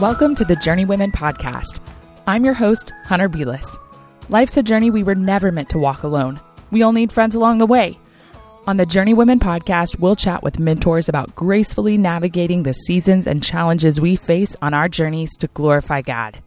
Welcome to the Journey Women podcast. I'm your host, Hunter Beless. Life's a journey we were never meant to walk alone. We all need friends along the way. On the Journey Women podcast, we'll chat with mentors about gracefully navigating the seasons and challenges we face on our journeys to glorify God.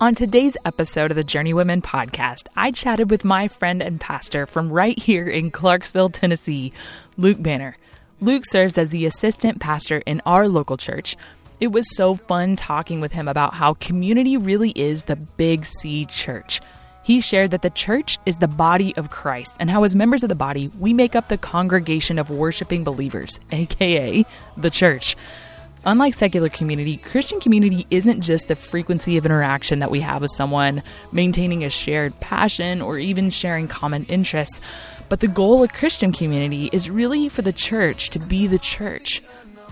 On today's episode of the Journey Women podcast, I chatted with my friend and pastor from right here in Clarksville, Tennessee, Luke Banner. Luke serves as the assistant pastor in our local church, it was so fun talking with him about how community really is the Big C church. He shared that the church is the body of Christ and how, as members of the body, we make up the congregation of worshiping believers, aka the church. Unlike secular community, Christian community isn't just the frequency of interaction that we have with someone, maintaining a shared passion, or even sharing common interests. But the goal of Christian community is really for the church to be the church.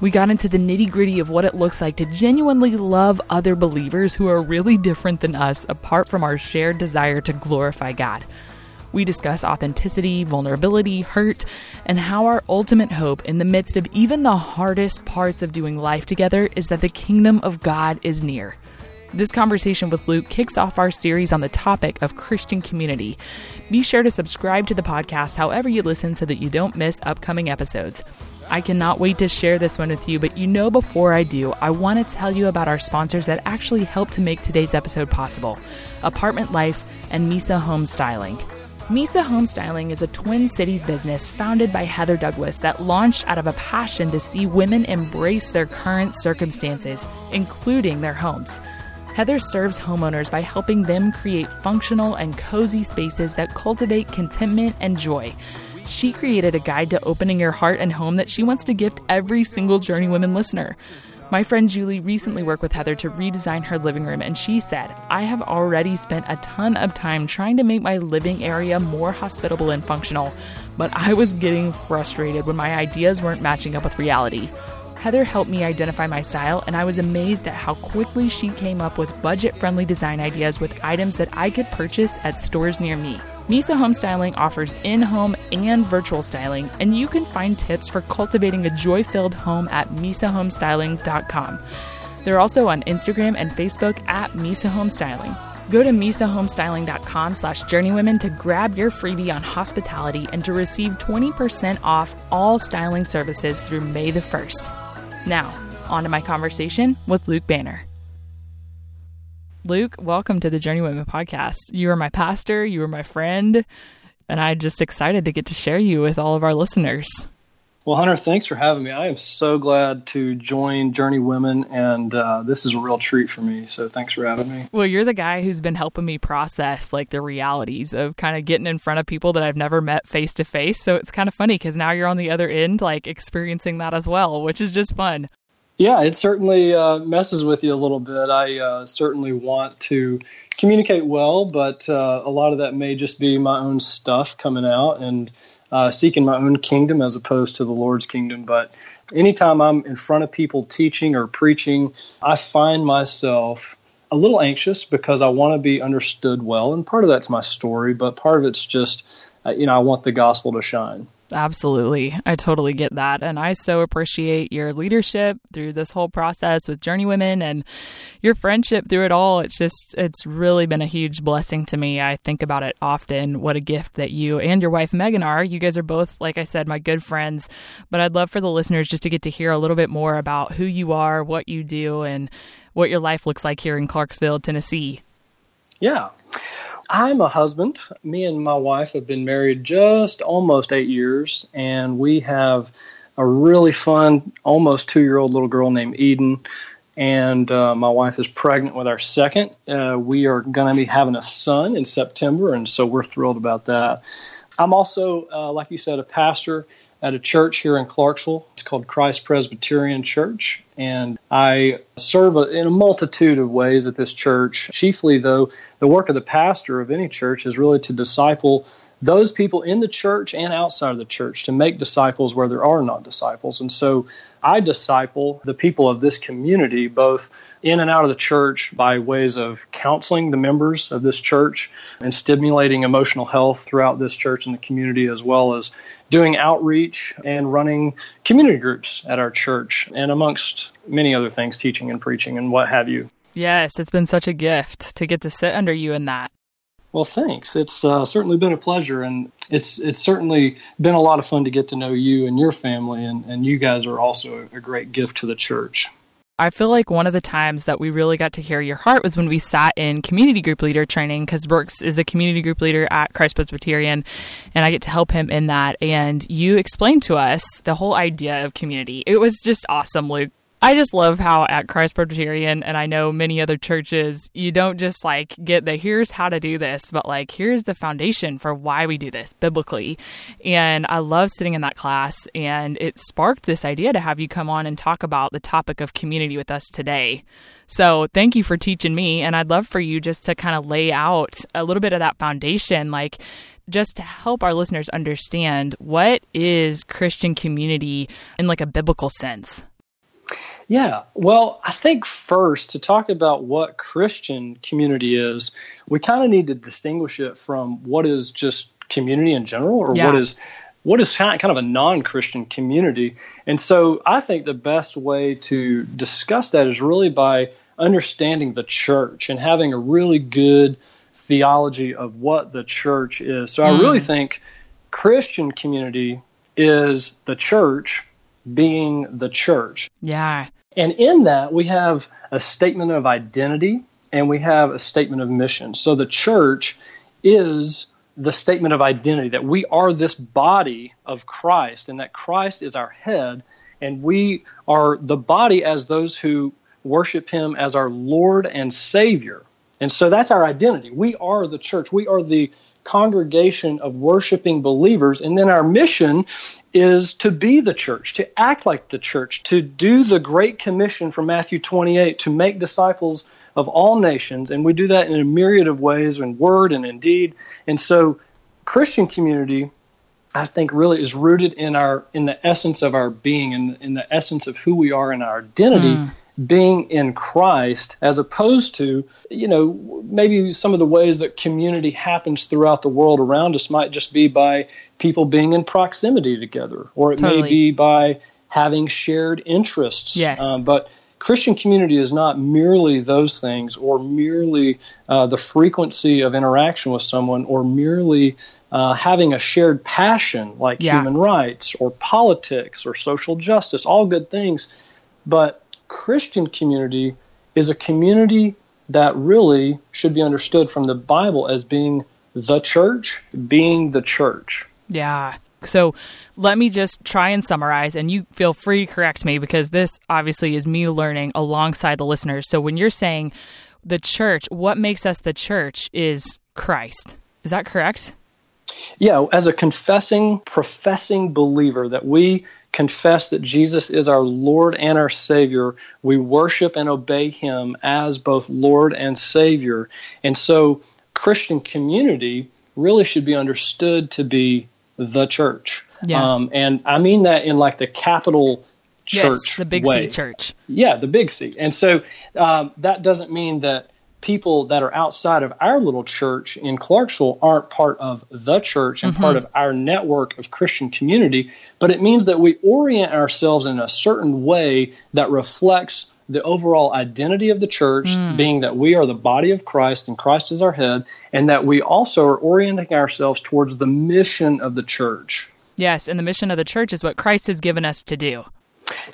We got into the nitty gritty of what it looks like to genuinely love other believers who are really different than us, apart from our shared desire to glorify God. We discuss authenticity, vulnerability, hurt, and how our ultimate hope in the midst of even the hardest parts of doing life together is that the kingdom of God is near. This conversation with Luke kicks off our series on the topic of Christian community. Be sure to subscribe to the podcast however you listen so that you don't miss upcoming episodes. I cannot wait to share this one with you, but you know, before I do, I want to tell you about our sponsors that actually help to make today's episode possible Apartment Life and Misa Home Styling. Misa Home Styling is a Twin Cities business founded by Heather Douglas that launched out of a passion to see women embrace their current circumstances, including their homes. Heather serves homeowners by helping them create functional and cozy spaces that cultivate contentment and joy she created a guide to opening your heart and home that she wants to gift every single Journey Women listener. My friend Julie recently worked with Heather to redesign her living room, and she said, I have already spent a ton of time trying to make my living area more hospitable and functional, but I was getting frustrated when my ideas weren't matching up with reality. Heather helped me identify my style, and I was amazed at how quickly she came up with budget friendly design ideas with items that I could purchase at stores near me. Misa Home Styling offers in home and virtual styling, and you can find tips for cultivating a joy filled home at MisaHomestyling.com. They're also on Instagram and Facebook at Misa Home Styling. Go to MisaHomestyling.com slash journeywomen to grab your freebie on hospitality and to receive 20% off all styling services through May the 1st. Now, on to my conversation with Luke Banner. Luke, welcome to the Journey Women podcast. You are my pastor, you are my friend, and I'm just excited to get to share you with all of our listeners. Well, Hunter, thanks for having me. I am so glad to join Journey Women, and uh, this is a real treat for me. So, thanks for having me. Well, you're the guy who's been helping me process like the realities of kind of getting in front of people that I've never met face to face. So, it's kind of funny because now you're on the other end, like experiencing that as well, which is just fun. Yeah, it certainly uh, messes with you a little bit. I uh, certainly want to communicate well, but uh, a lot of that may just be my own stuff coming out and uh, seeking my own kingdom as opposed to the Lord's kingdom. But anytime I'm in front of people teaching or preaching, I find myself a little anxious because I want to be understood well. And part of that's my story, but part of it's just, uh, you know, I want the gospel to shine. Absolutely. I totally get that. And I so appreciate your leadership through this whole process with Journey Women and your friendship through it all. It's just, it's really been a huge blessing to me. I think about it often. What a gift that you and your wife, Megan, are. You guys are both, like I said, my good friends. But I'd love for the listeners just to get to hear a little bit more about who you are, what you do, and what your life looks like here in Clarksville, Tennessee. Yeah. I'm a husband. Me and my wife have been married just almost eight years, and we have a really fun, almost two year old little girl named Eden. And uh, my wife is pregnant with our second. Uh, we are going to be having a son in September, and so we're thrilled about that. I'm also, uh, like you said, a pastor at a church here in Clarksville. It's called Christ Presbyterian Church. And I serve in a multitude of ways at this church. Chiefly, though, the work of the pastor of any church is really to disciple those people in the church and outside of the church to make disciples where there are not disciples. And so I disciple the people of this community, both in and out of the church by ways of counseling the members of this church and stimulating emotional health throughout this church and the community, as well as doing outreach and running community groups at our church, and amongst many other things, teaching and preaching and what have you. Yes, it's been such a gift to get to sit under you in that. Well, thanks. It's uh, certainly been a pleasure, and it's it's certainly been a lot of fun to get to know you and your family, and, and you guys are also a great gift to the church. I feel like one of the times that we really got to hear your heart was when we sat in community group leader training because Brooks is a community group leader at Christ Presbyterian and I get to help him in that. And you explained to us the whole idea of community. It was just awesome, Luke. I just love how at Christ Presbyterian and I know many other churches, you don't just like get the here's how to do this, but like here's the foundation for why we do this biblically. And I love sitting in that class and it sparked this idea to have you come on and talk about the topic of community with us today. So thank you for teaching me. And I'd love for you just to kind of lay out a little bit of that foundation, like just to help our listeners understand what is Christian community in like a biblical sense. Yeah, well, I think first to talk about what Christian community is, we kind of need to distinguish it from what is just community in general or yeah. what is what is kind of a non-Christian community. And so I think the best way to discuss that is really by understanding the church and having a really good theology of what the church is. So mm. I really mm. think Christian community is the church being the church. Yeah. And in that, we have a statement of identity and we have a statement of mission. So the church is the statement of identity that we are this body of Christ and that Christ is our head and we are the body as those who worship him as our Lord and Savior. And so that's our identity. We are the church. We are the congregation of worshiping believers. And then our mission is to be the church, to act like the church, to do the great commission from Matthew 28 to make disciples of all nations. And we do that in a myriad of ways in word and in deed. And so, Christian community, I think, really is rooted in our in the essence of our being, in, in the essence of who we are and our identity. Mm being in Christ as opposed to, you know, maybe some of the ways that community happens throughout the world around us might just be by people being in proximity together, or it totally. may be by having shared interests. Yes. Um, but Christian community is not merely those things, or merely uh, the frequency of interaction with someone, or merely uh, having a shared passion like yeah. human rights, or politics, or social justice, all good things. But Christian community is a community that really should be understood from the Bible as being the church, being the church. Yeah. So let me just try and summarize, and you feel free to correct me because this obviously is me learning alongside the listeners. So when you're saying the church, what makes us the church is Christ. Is that correct? Yeah, as a confessing, professing believer, that we confess that Jesus is our Lord and our Savior. We worship and obey Him as both Lord and Savior. And so, Christian community really should be understood to be the church. Yeah. Um, and I mean that in like the capital church. Yes, the big way. C church. Yeah, the big C. And so um, that doesn't mean that people that are outside of our little church in Clarksville aren't part of the church and mm-hmm. part of our network of Christian community, but it means that we orient ourselves in a certain way that reflects the overall identity of the church, mm. being that we are the body of Christ and Christ is our head, and that we also are orienting ourselves towards the mission of the church. Yes, and the mission of the church is what Christ has given us to do.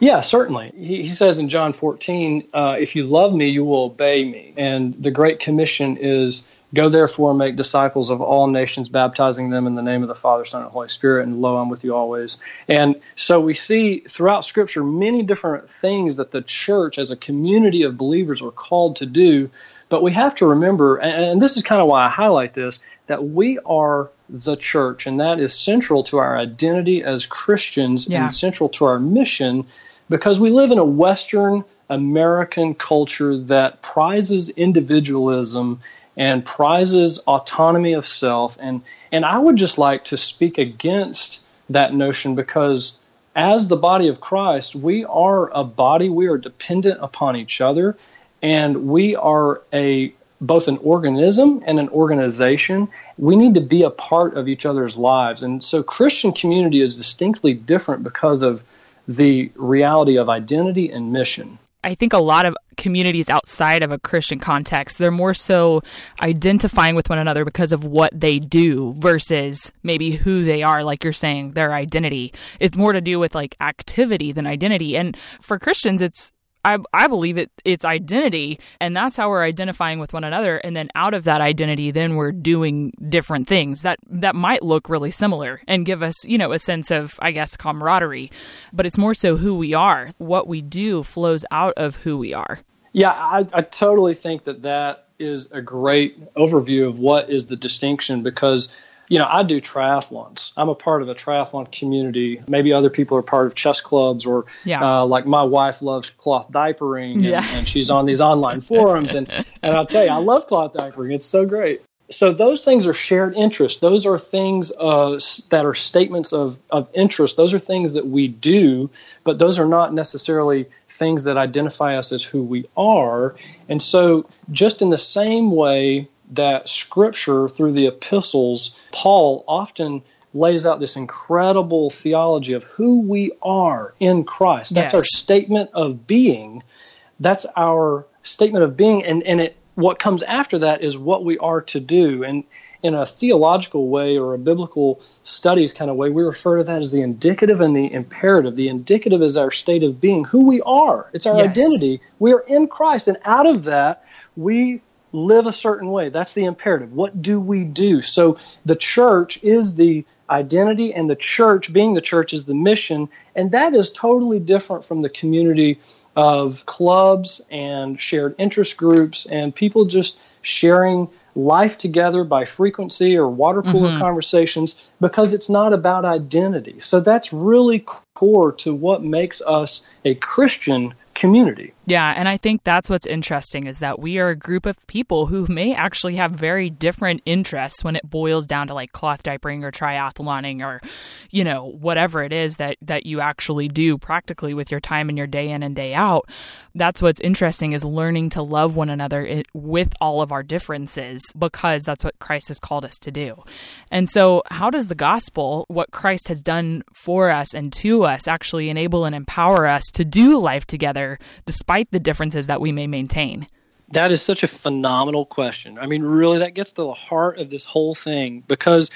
Yeah, certainly. He, he says in John 14, uh, if you love me, you will obey me. And the Great Commission is go therefore and make disciples of all nations, baptizing them in the name of the Father, Son, and Holy Spirit. And lo, I'm with you always. And so we see throughout Scripture many different things that the church, as a community of believers, are called to do. But we have to remember, and this is kind of why I highlight this, that we are the church, and that is central to our identity as Christians yeah. and central to our mission because we live in a Western American culture that prizes individualism and prizes autonomy of self. And, and I would just like to speak against that notion because as the body of Christ, we are a body, we are dependent upon each other, and we are a both an organism and an organization. We need to be a part of each other's lives. And so Christian community is distinctly different because of the reality of identity and mission. I think a lot of communities outside of a Christian context, they're more so identifying with one another because of what they do versus maybe who they are, like you're saying, their identity. It's more to do with like activity than identity. And for Christians, it's I, I believe it it's identity and that's how we're identifying with one another and then out of that identity then we're doing different things that that might look really similar and give us you know a sense of i guess camaraderie. But it's more so who we are. What we do flows out of who we are. Yeah i, I totally think that that is a great overview of what is the distinction because you know, I do triathlons. I'm a part of a triathlon community. Maybe other people are part of chess clubs, or yeah. uh, like my wife loves cloth diapering, and, yeah. and she's on these online forums. And and I'll tell you, I love cloth diapering. It's so great. So those things are shared interests. Those are things uh, that are statements of of interest. Those are things that we do, but those are not necessarily things that identify us as who we are. And so, just in the same way that scripture through the epistles, Paul often lays out this incredible theology of who we are in Christ. That's yes. our statement of being. That's our statement of being and, and it what comes after that is what we are to do. And in a theological way or a biblical studies kind of way, we refer to that as the indicative and the imperative. The indicative is our state of being, who we are. It's our yes. identity. We are in Christ. And out of that, we live a certain way. That's the imperative. What do we do? So the church is the identity, and the church, being the church, is the mission. And that is totally different from the community of clubs and shared interest groups and people just sharing life together by frequency or water cooler mm-hmm. conversations because it's not about identity. So that's really core to what makes us a Christian community. Yeah, and I think that's what's interesting is that we are a group of people who may actually have very different interests when it boils down to like cloth diapering or triathloning or you know whatever it is that that you actually do practically with your time and your day in and day out. That's what's interesting is learning to love one another with all of our differences because that's what Christ has called us to do. And so, how does the gospel, what Christ has done for us and to us, actually enable and empower us to do life together despite the differences that we may maintain? That is such a phenomenal question. I mean, really, that gets to the heart of this whole thing because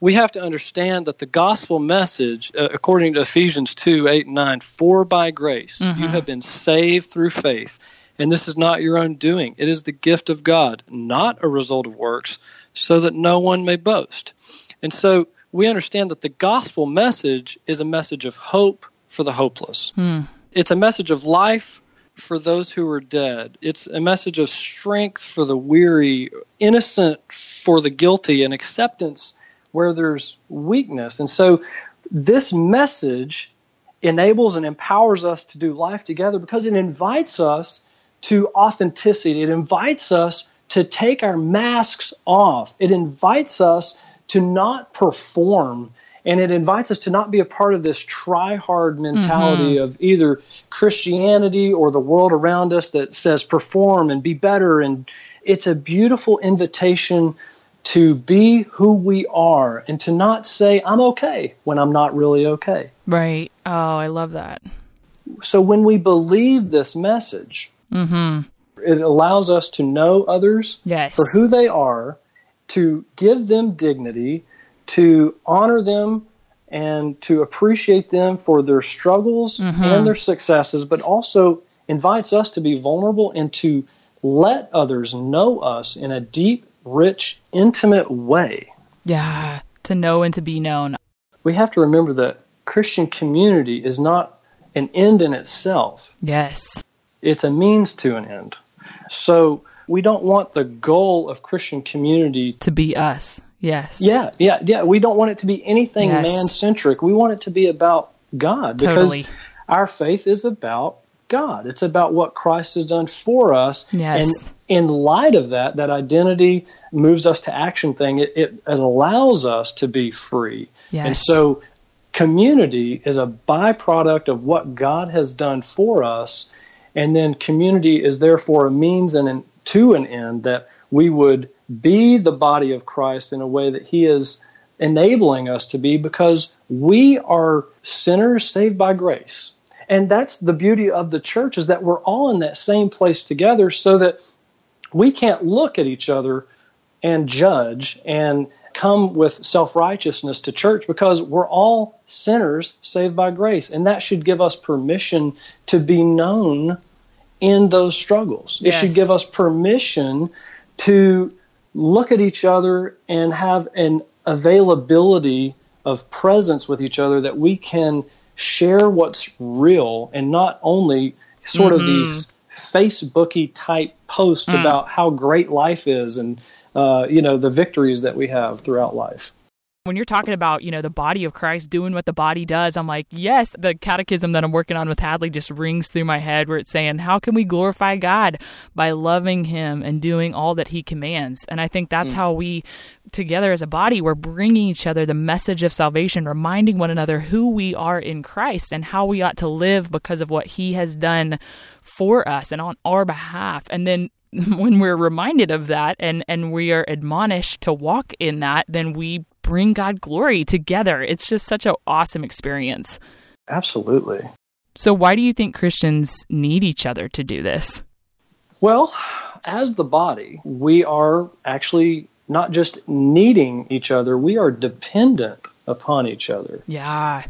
we have to understand that the gospel message, uh, according to Ephesians 2 8 and 9, for by grace mm-hmm. you have been saved through faith. And this is not your own doing, it is the gift of God, not a result of works, so that no one may boast. And so we understand that the gospel message is a message of hope for the hopeless. Mm. It's a message of life for those who are dead. It's a message of strength for the weary, innocent for the guilty, and acceptance where there's weakness. And so this message enables and empowers us to do life together because it invites us to authenticity. It invites us to take our masks off. It invites us to not perform and it invites us to not be a part of this try hard mentality mm-hmm. of either Christianity or the world around us that says perform and be better. And it's a beautiful invitation to be who we are and to not say, I'm okay when I'm not really okay. Right. Oh, I love that. So when we believe this message, mm-hmm. it allows us to know others yes. for who they are, to give them dignity, to honor them and to appreciate them for their struggles mm-hmm. and their successes, but also invites us to be vulnerable and to let others know us in a deep, rich, intimate way. Yeah, to know and to be known. We have to remember that Christian community is not an end in itself. Yes. It's a means to an end. So we don't want the goal of Christian community to be us. Yes. Yeah, yeah, yeah. We don't want it to be anything yes. man centric. We want it to be about God because totally. our faith is about God. It's about what Christ has done for us. Yes. And in light of that, that identity moves us to action thing. It, it, it allows us to be free. Yes. And so community is a byproduct of what God has done for us. And then community is therefore a means and an, to an end that we would be the body of Christ in a way that He is enabling us to be because we are sinners saved by grace. And that's the beauty of the church is that we're all in that same place together so that we can't look at each other and judge and come with self righteousness to church because we're all sinners saved by grace. And that should give us permission to be known in those struggles. Yes. It should give us permission to look at each other and have an availability of presence with each other that we can share what's real and not only sort Mm-hmm. of these Facebooky type posts Mm. about how great life is and uh, you know the victories that we have throughout life. When you're talking about, you know, the body of Christ doing what the body does, I'm like, yes, the catechism that I'm working on with Hadley just rings through my head where it's saying, how can we glorify God by loving him and doing all that he commands? And I think that's mm. how we together as a body, we're bringing each other the message of salvation, reminding one another who we are in Christ and how we ought to live because of what he has done for us and on our behalf. And then when we're reminded of that and and we are admonished to walk in that, then we bring God glory together. It's just such an awesome experience. Absolutely. So why do you think Christians need each other to do this? Well, as the body, we are actually not just needing each other, we are dependent upon each other. Yeah.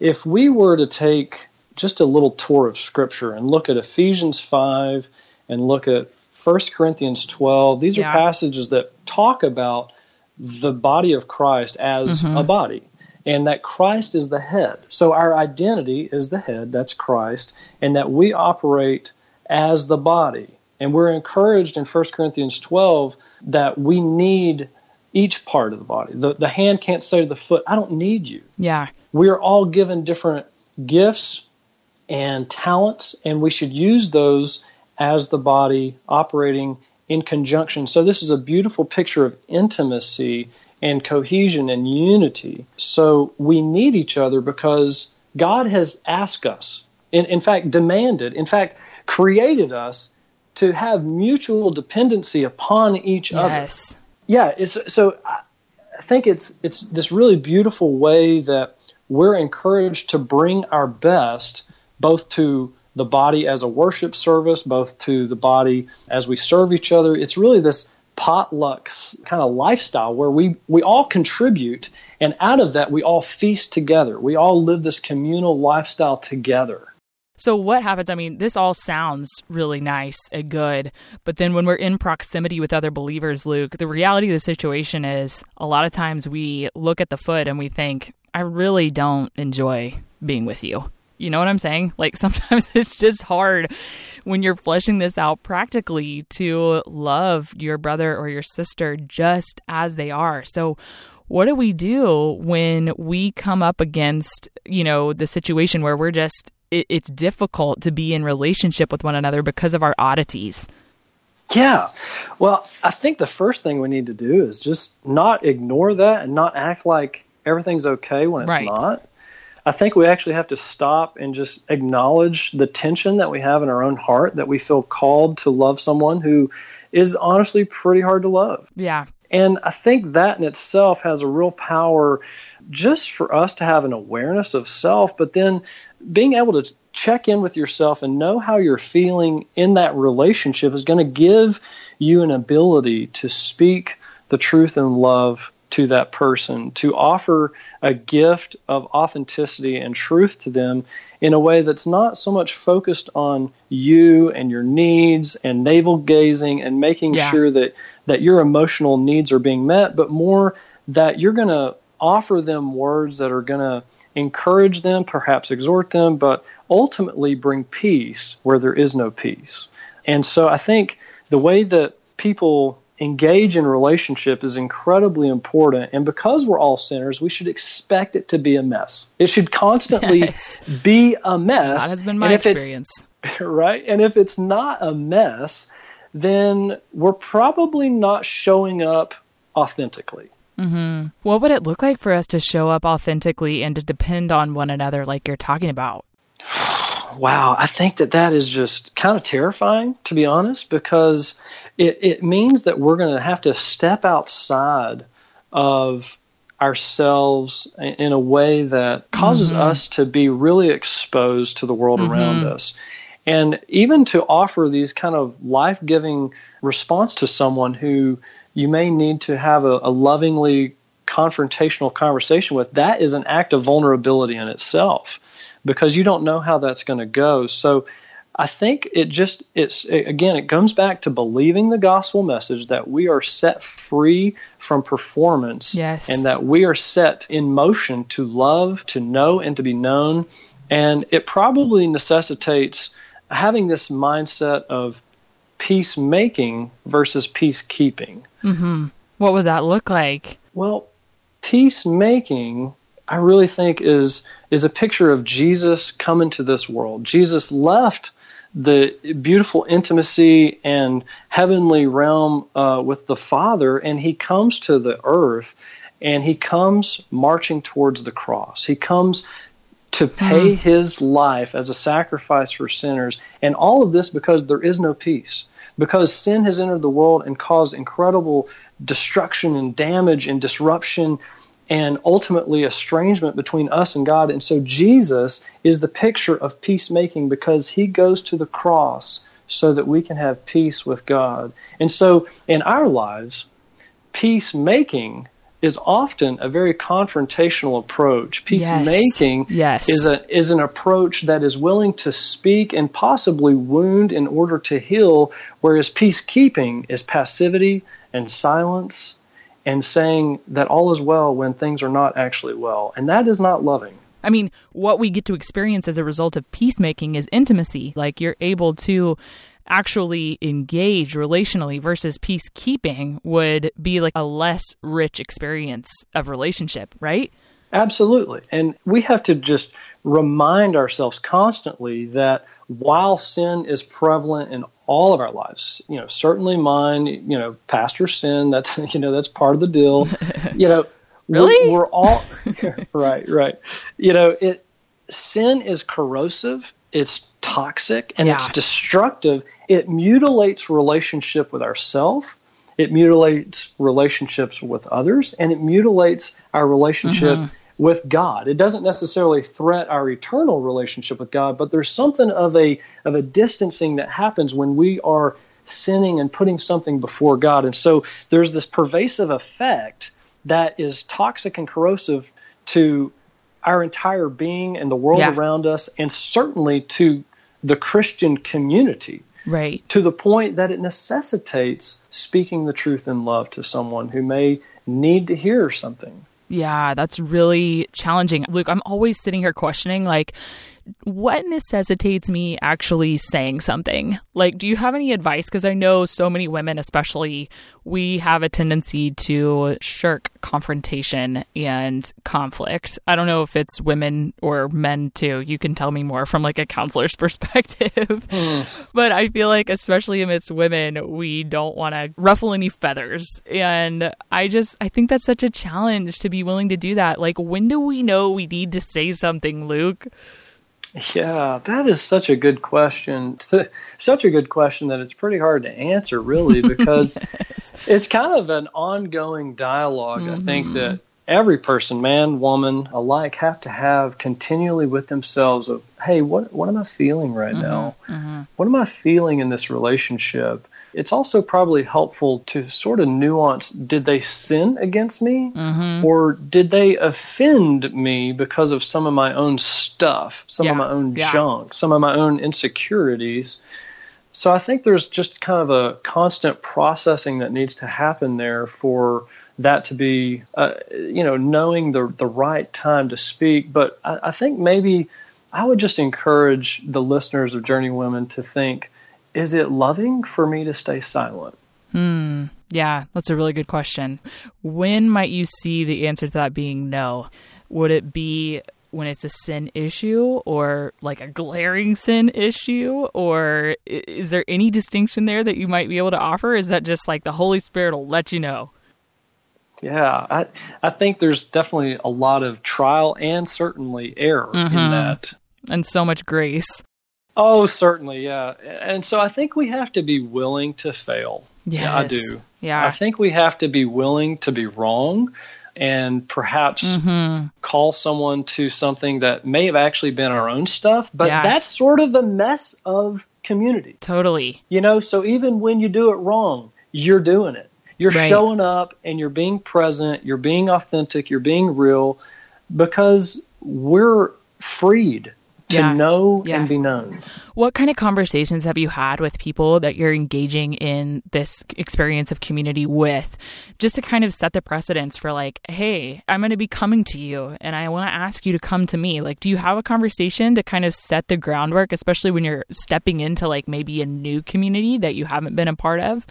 If we were to take just a little tour of Scripture and look at Ephesians 5 and look at 1 Corinthians 12, these Yeah. are passages that talk about the body of Christ as mm-hmm. a body and that Christ is the head. So our identity is the head, that's Christ, and that we operate as the body. And we're encouraged in 1 Corinthians 12 that we need each part of the body. The, the hand can't say to the foot, I don't need you. Yeah. We are all given different gifts and talents, and we should use those as the body operating in conjunction. So, this is a beautiful picture of intimacy and cohesion and unity. So, we need each other because God has asked us, in, in fact, demanded, in fact, created us to have mutual dependency upon each other Yes. yeah it's so i I think it's it's this really beautiful way that we're encouraged to bring our best both to the body as a worship service both to the body as we serve each other it's really this potluck kind of lifestyle where we we all contribute and out of that we all feast together we all live this communal lifestyle together So what happens? I mean, this all sounds really nice and good, but then when we're in proximity with other believers, Luke, the reality of the situation is a lot of times we look at the foot and we think, I really don't enjoy being with you. You know what I'm saying? Like sometimes it's just hard when you're fleshing this out practically to love your brother or your sister just as they are. So what do we do when we come up against, you know, the situation where we're just it, it's difficult to be in relationship with one another because of our oddities. Yeah. Well, I think the first thing we need to do is just not ignore that and not act like everything's okay when it's Right. not. I think we actually have to stop and just acknowledge the tension that we have in our own heart that we feel called to love someone who is honestly pretty hard to love. Yeah. And I think that in itself has a real power just for us to have an awareness of self, but then being able to check in with yourself and know how you're feeling in that relationship is going to give you an ability to speak the truth and love to that person, to offer a gift of authenticity and truth to them in a way that's not so much focused on you and your needs and navel gazing and making Yeah. sure that that your emotional needs are being met, but more that you're going to offer them words that are going to encourage them, perhaps exhort them, but ultimately bring peace where there is no peace. And so I think the way that people engage in relationship is incredibly important. And because we're all sinners, we should expect it to be a mess. It should constantly Yes. be a mess. That has been my And if it's- experience. right? And if it's not a mess, then we're probably not showing up authentically. Mm-hmm. What would it look like for us to show up authentically and to depend on one another, like you're talking about? Wow, I think that that is just kind of terrifying, to be honest, because it, it means that we're going to have to step outside of ourselves in a way that causes mm-hmm. us to be really exposed to the world mm-hmm. around us. And even to offer these kind of life giving response to someone who you may need to have a, a lovingly confrontational conversation with, that is an act of vulnerability in itself because you don't know how that's going to go. So I think it just it's it, again it comes back to believing the gospel message that we are set free from performance yes. and that we are set in motion to love, to know and to be known and it probably necessitates having this mindset of peacemaking versus peacekeeping. hmm What would that look like? Well, peacemaking I really think is is a picture of Jesus coming to this world. Jesus left the beautiful intimacy and heavenly realm uh, with the Father, and he comes to the earth, and he comes marching towards the cross. He comes to pay mm. his life as a sacrifice for sinners, and all of this because there is no peace. Because sin has entered the world and caused incredible destruction and damage and disruption and ultimately estrangement between us and God. And so Jesus is the picture of peacemaking because he goes to the cross so that we can have peace with God. And so in our lives, peacemaking is often a very confrontational approach. Peacemaking yes. yes. is a is an approach that is willing to speak and possibly wound in order to heal, whereas peacekeeping is passivity and silence and saying that all is well when things are not actually well. And that is not loving. I mean, what we get to experience as a result of peacemaking is intimacy. Like you're able to actually engage relationally versus peacekeeping would be like a less rich experience of relationship, right? Absolutely. And we have to just remind ourselves constantly that while sin is prevalent in all of our lives. You know, certainly mine. You know, pastor sin. That's you know that's part of the deal. You know, really, we're, we're all right, right. You know, it sin is corrosive. It's toxic and yeah. it's destructive. It mutilates relationship with ourself. It mutilates relationships with others, and it mutilates our relationship mm-hmm with God. It doesn't necessarily threat our eternal relationship with God, but there's something of a of a distancing that happens when we are sinning and putting something before God. And so there's this pervasive effect that is toxic and corrosive to our entire being and the world yeah. around us and certainly to the Christian community. Right. To the point that it necessitates speaking the truth in love to someone who may need to hear something. Yeah, that's really challenging. Luke, I'm always sitting here questioning like what necessitates me actually saying something? Like, do you have any advice? Because I know so many women, especially, we have a tendency to shirk confrontation and conflict. I don't know if it's women or men too. You can tell me more from like a counselor's perspective. Hmm. but I feel like, especially amidst women, we don't want to ruffle any feathers. And I just, I think that's such a challenge to be willing to do that. Like, when do we know we need to say something, Luke? Yeah, that is such a good question. Such a good question that it's pretty hard to answer, really, because yes. it's kind of an ongoing dialog mm-hmm. I think mm-hmm. that every person, man, woman alike, have to have continually with themselves of, hey, what what am I feeling right mm-hmm. now? Mm-hmm. What am I feeling in this relationship? It's also probably helpful to sort of nuance did they sin against me mm-hmm. or did they offend me because of some of my own stuff, some yeah. of my own yeah. junk, some of my own insecurities? So I think there's just kind of a constant processing that needs to happen there for that to be, uh, you know, knowing the the right time to speak. But I, I think maybe I would just encourage the listeners of Journey Women to think is it loving for me to stay silent? Hmm. Yeah, that's a really good question. When might you see the answer to that being no? Would it be when it's a sin issue or like a glaring sin issue? Or is there any distinction there that you might be able to offer? Is that just like the Holy Spirit will let you know? Yeah, I I think there's definitely a lot of trial and certainly error mm-hmm. in that. And so much grace. Oh, certainly, yeah. And so I think we have to be willing to fail. Yes. Yeah, I do. Yeah. I think we have to be willing to be wrong and perhaps mm-hmm. call someone to something that may have actually been our own stuff, but yeah. that's sort of the mess of community. Totally. You know, so even when you do it wrong, you're doing it. You're right. showing up and you're being present, you're being authentic, you're being real because we're freed to yeah. know yeah. and be known. What kind of conversations have you had with people that you're engaging in this experience of community with, just to kind of set the precedence for like, hey, I'm going to be coming to you and I want to ask you to come to me? Like, do you have a conversation to kind of set the groundwork, especially when you're stepping into like maybe a new community that you haven't been a part of?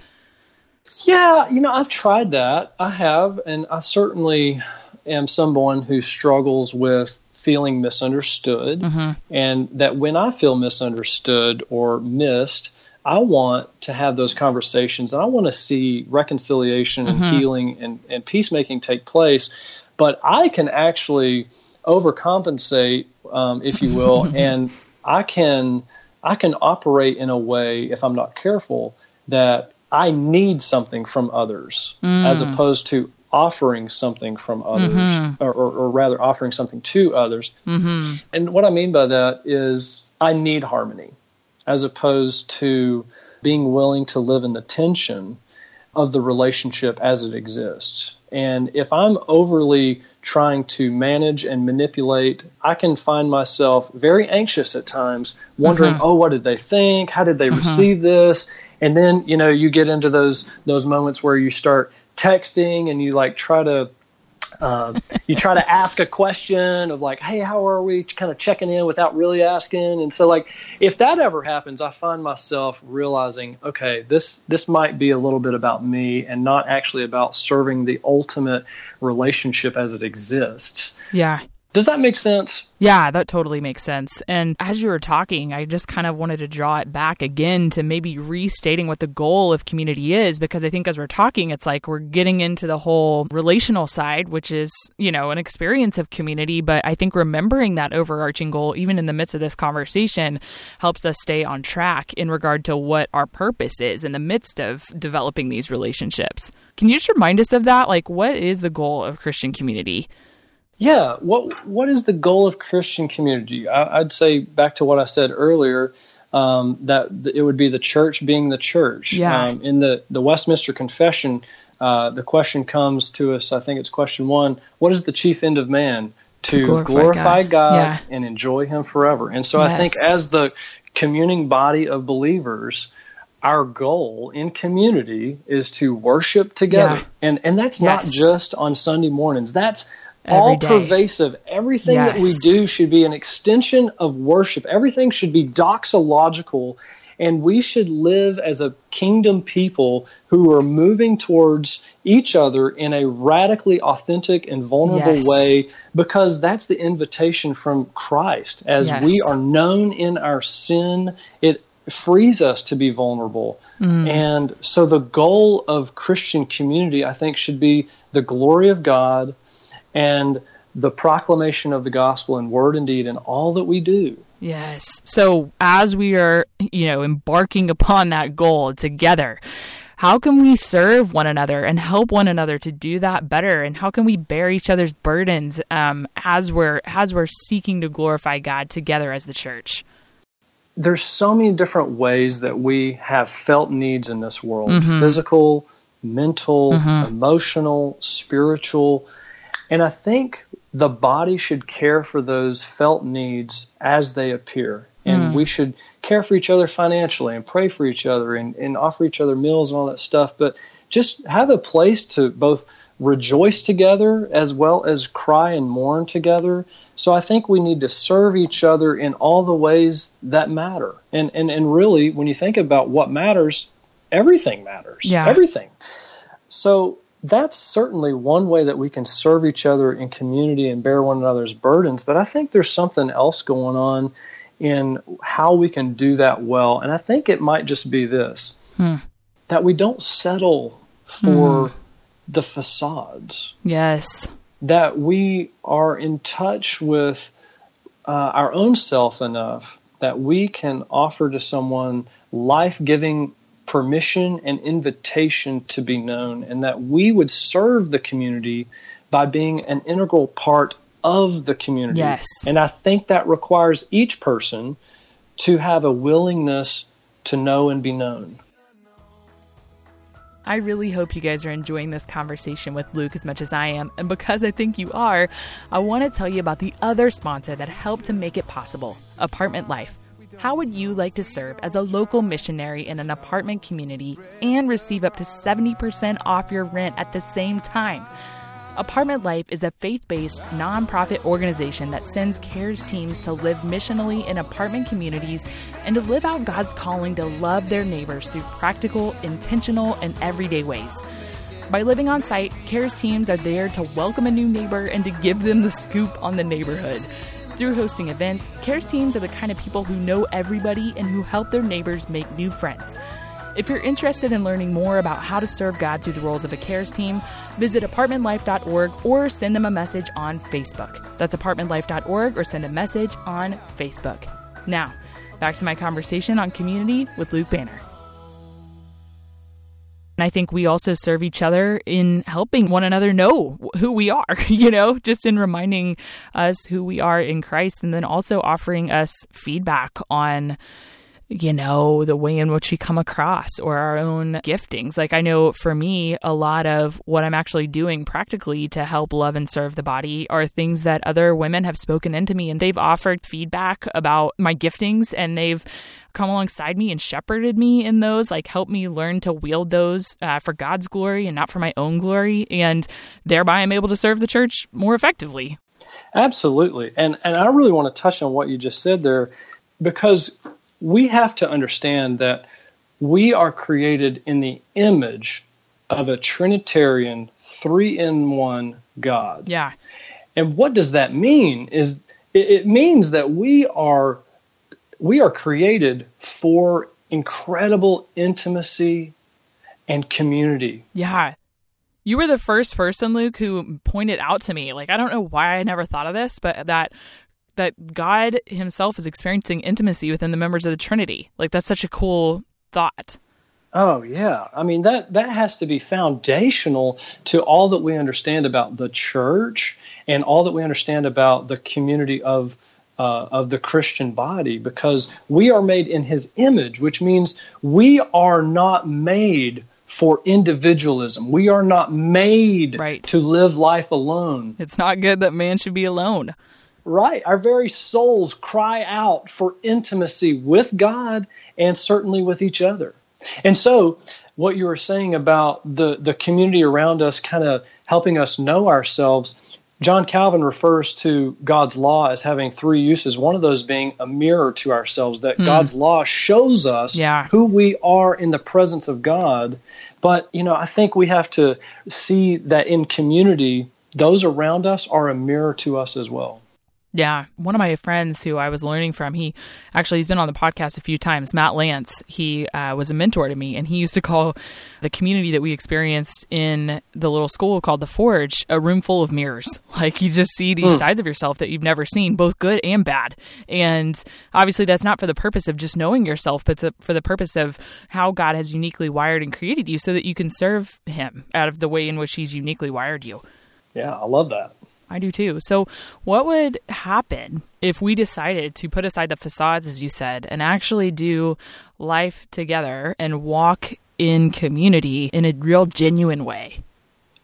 Yeah, you know, I've tried that. I have, and I certainly am someone who struggles with feeling misunderstood, mm-hmm. and that when I feel misunderstood or missed, I want to have those conversations and I want to see reconciliation mm-hmm. and healing and, and peacemaking take place. But I can actually overcompensate, um, if you will, and I can I can operate in a way, if I'm not careful, that I need something from others mm. as opposed to offering something from others, mm-hmm. or, or, or, rather offering something to others. Mm-hmm. And what I mean by that is I need harmony, as opposed to being willing to live in the tension of the relationship as it exists. And if I'm overly trying to manage and manipulate, I can find myself very anxious at times, wondering, mm-hmm. oh, what did they think? How did they mm-hmm. receive this? And then, you know, you get into those those moments where you start texting and you like try to uh, you try to ask a question of like, hey, how are we? Kind of checking in without really asking. And so, like, if that ever happens, I find myself realizing, okay, this this might be a little bit about me and not actually about serving the ultimate relationship as it exists. Yeah. Does that make sense? Yeah, that totally makes sense. And as you were talking, I just kind of wanted to draw it back again to maybe restating what the goal of community is, because I think as we're talking, it's like we're getting into the whole relational side, which is, you know, an experience of community. But I think remembering that overarching goal, even in the midst of this conversation, helps us stay on track in regard to what our purpose is in the midst of developing these relationships. Can you just remind us of that? Like, what is the goal of Christian community? Yeah, what what is the goal of Christian community? I, would say back to what I said earlier, um, that it would be the church being the church. Yeah. Um, in the the Westminster Confession, uh, the question comes to us. I think it's question one: What is the chief end of man? To, to glorify, glorify, God, God yeah. and enjoy Him forever. And so yes. I think as the communing body of believers, our goal in community is to worship together. Yeah. And and that's yes. not just on Sunday mornings. That's all pervasive. Everything yes. that we do should be an extension of worship. Everything should be doxological. And we should live as a kingdom people who are moving towards each other in a radically authentic and vulnerable yes. way because that's the invitation from Christ. As yes. we are known in our sin, it frees us to be vulnerable. Mm. And so the goal of Christian community, I think, should be the glory of God and the proclamation of the gospel in word and deed in all that we do. Yes. So as we are, you know, embarking upon that goal together, how can we serve one another and help one another to do that better? And how can we bear each other's burdens um, as we're as we're seeking to glorify God together as the church? There's so many different ways that we have felt needs in this world: mm-hmm. physical, mental, mm-hmm. emotional, spiritual and I think the body should care for those felt needs as they appear. And mm. we should care for each other financially and pray for each other and, and offer each other meals and all that stuff. But just have a place to both rejoice together as well as cry and mourn together. So I think we need to serve each other in all the ways that matter. And and, and really when you think about what matters, everything matters. Yeah. Everything. So that's certainly one way that we can serve each other in community and bear one another's burdens. But I think there's something else going on in how we can do that well. And I think it might just be this hmm. that we don't settle for hmm. the facades. Yes. That we are in touch with uh, our own self enough that we can offer to someone life giving permission and invitation to be known, and that we would serve the community by being an integral part of the community. Yes. And I think that requires each person to have a willingness to know and be known. I really hope you guys are enjoying this conversation with Luke as much as I am. And because I think you are, I want to tell you about the other sponsor that helped to make it possible Apartment Life. How would you like to serve as a local missionary in an apartment community and receive up to 70% off your rent at the same time? Apartment Life is a faith based nonprofit organization that sends CARES teams to live missionally in apartment communities and to live out God's calling to love their neighbors through practical, intentional, and everyday ways. By living on site, CARES teams are there to welcome a new neighbor and to give them the scoop on the neighborhood. Through hosting events, CARES teams are the kind of people who know everybody and who help their neighbors make new friends. If you're interested in learning more about how to serve God through the roles of a CARES team, visit apartmentlife.org or send them a message on Facebook. That's apartmentlife.org or send a message on Facebook. Now, back to my conversation on community with Luke Banner. And I think we also serve each other in helping one another know who we are, you know, just in reminding us who we are in Christ and then also offering us feedback on you know, the way in which we come across or our own giftings. Like, I know for me, a lot of what I'm actually doing practically to help love and serve the body are things that other women have spoken into me and they've offered feedback about my giftings and they've come alongside me and shepherded me in those, like helped me learn to wield those uh, for God's glory and not for my own glory. And thereby I'm able to serve the church more effectively. Absolutely. And, and I really want to touch on what you just said there because we have to understand that we are created in the image of a Trinitarian, three in one God. Yeah. And what does that mean? Is it, it means that we are we are created for incredible intimacy and community. Yeah. You were the first person, Luke, who pointed out to me, like, I don't know why I never thought of this, but that that God himself is experiencing intimacy within the members of the Trinity. Like that's such a cool thought. Oh yeah. I mean that that has to be foundational to all that we understand about the church and all that we understand about the community of uh, of the Christian body because we are made in his image, which means we are not made for individualism. We are not made right. to live life alone. It's not good that man should be alone. Right. Our very souls cry out for intimacy with God and certainly with each other. And so, what you were saying about the, the community around us kind of helping us know ourselves, John Calvin refers to God's law as having three uses. One of those being a mirror to ourselves, that hmm. God's law shows us yeah. who we are in the presence of God. But, you know, I think we have to see that in community, those around us are a mirror to us as well. Yeah, one of my friends who I was learning from, he actually he's been on the podcast a few times. Matt Lance, he uh, was a mentor to me, and he used to call the community that we experienced in the little school called the Forge a room full of mirrors. Like you just see these mm. sides of yourself that you've never seen, both good and bad. And obviously, that's not for the purpose of just knowing yourself, but to, for the purpose of how God has uniquely wired and created you, so that you can serve Him out of the way in which He's uniquely wired you. Yeah, I love that. I do too. So, what would happen if we decided to put aside the facades, as you said, and actually do life together and walk in community in a real, genuine way?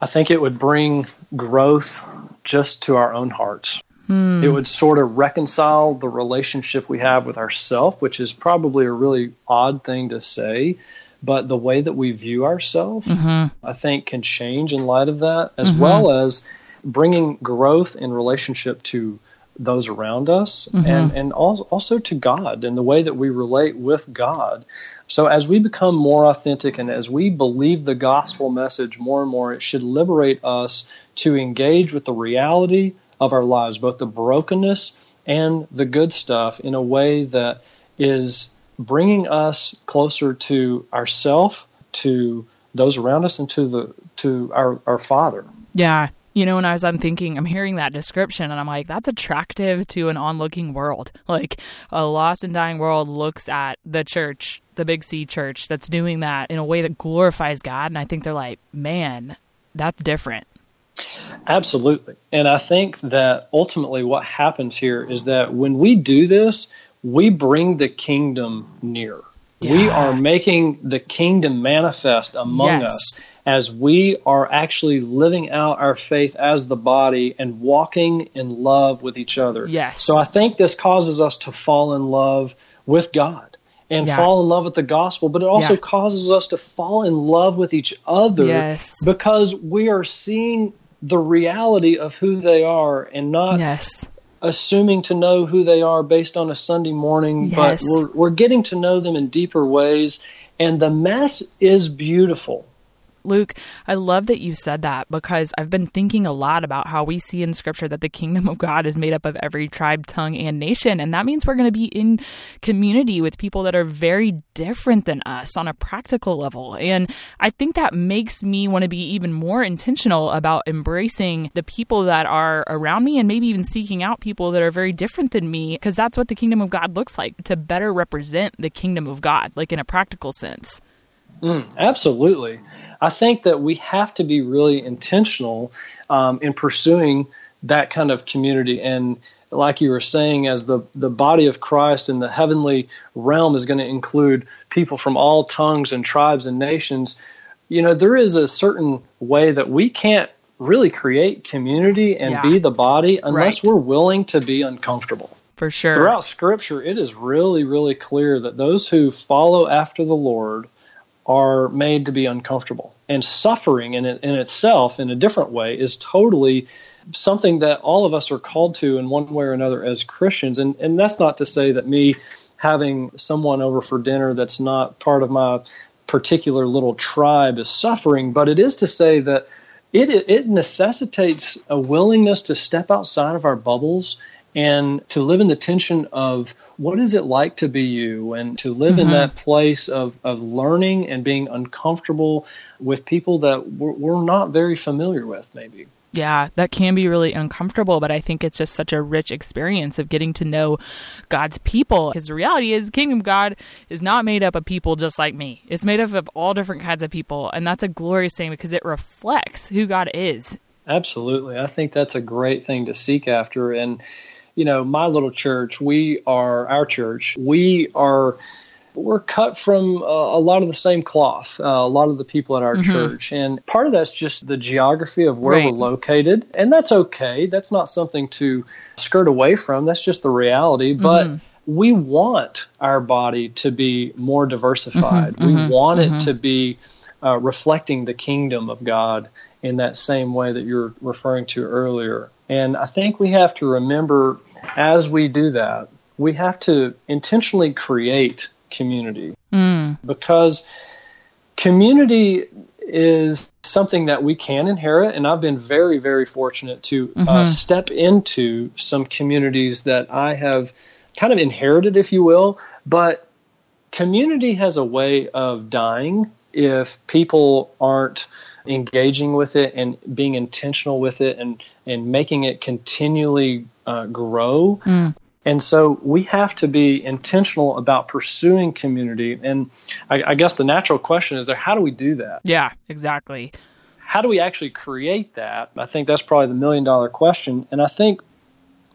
I think it would bring growth just to our own hearts. Hmm. It would sort of reconcile the relationship we have with ourself, which is probably a really odd thing to say, but the way that we view ourselves, mm-hmm. I think, can change in light of that, as mm-hmm. well as bringing growth in relationship to those around us mm-hmm. and, and also to God and the way that we relate with God. So, as we become more authentic and as we believe the gospel message more and more, it should liberate us to engage with the reality of our lives, both the brokenness and the good stuff, in a way that is bringing us closer to ourself, to those around us, and to the to our, our Father. Yeah, you know, when I was I'm thinking, I'm hearing that description and I'm like, that's attractive to an onlooking world. Like a lost and dying world looks at the church, the big C church that's doing that in a way that glorifies God. And I think they're like, man, that's different. Absolutely. And I think that ultimately what happens here is that when we do this, we bring the kingdom near. Yeah. We are making the kingdom manifest among yes. us as we are actually living out our faith as the body and walking in love with each other. Yes. So I think this causes us to fall in love with God and yeah. fall in love with the gospel, but it also yeah. causes us to fall in love with each other yes. because we are seeing the reality of who they are and not yes. assuming to know who they are based on a Sunday morning, yes. but we're, we're getting to know them in deeper ways. And the mess is beautiful. Luke, I love that you said that because I've been thinking a lot about how we see in scripture that the kingdom of God is made up of every tribe, tongue, and nation. And that means we're going to be in community with people that are very different than us on a practical level. And I think that makes me want to be even more intentional about embracing the people that are around me and maybe even seeking out people that are very different than me because that's what the kingdom of God looks like to better represent the kingdom of God, like in a practical sense. Mm, absolutely. I think that we have to be really intentional um, in pursuing that kind of community. And like you were saying, as the, the body of Christ in the heavenly realm is going to include people from all tongues and tribes and nations, you know, there is a certain way that we can't really create community and yeah. be the body unless right. we're willing to be uncomfortable. For sure. Throughout Scripture, it is really, really clear that those who follow after the Lord are made to be uncomfortable. And suffering in, in itself, in a different way, is totally something that all of us are called to in one way or another as Christians. And, and that's not to say that me having someone over for dinner that's not part of my particular little tribe is suffering, but it is to say that it, it necessitates a willingness to step outside of our bubbles and to live in the tension of what is it like to be you and to live mm-hmm. in that place of, of learning and being uncomfortable with people that we're, we're not very familiar with maybe yeah, that can be really uncomfortable, but I think it's just such a rich experience of getting to know God's people. Because the reality is, Kingdom God is not made up of people just like me. It's made up of all different kinds of people, and that's a glorious thing because it reflects who God is. Absolutely, I think that's a great thing to seek after, and you know, my little church, we are our church. We are we're cut from uh, a lot of the same cloth, uh, a lot of the people at our mm-hmm. church. And part of that's just the geography of where right. we're located. And that's okay. That's not something to skirt away from. That's just the reality. But mm-hmm. we want our body to be more diversified. Mm-hmm. We mm-hmm. want it mm-hmm. to be uh, reflecting the kingdom of God in that same way that you're referring to earlier. And I think we have to remember as we do that, we have to intentionally create community mm. because community is something that we can inherit. And I've been very, very fortunate to uh, mm-hmm. uh, step into some communities that I have kind of inherited, if you will. But community has a way of dying if people aren't engaging with it and being intentional with it and and making it continually uh, grow. Mm. And so we have to be intentional about pursuing community. And I, I guess the natural question is there: How do we do that? Yeah, exactly. How do we actually create that? I think that's probably the million dollar question. And I think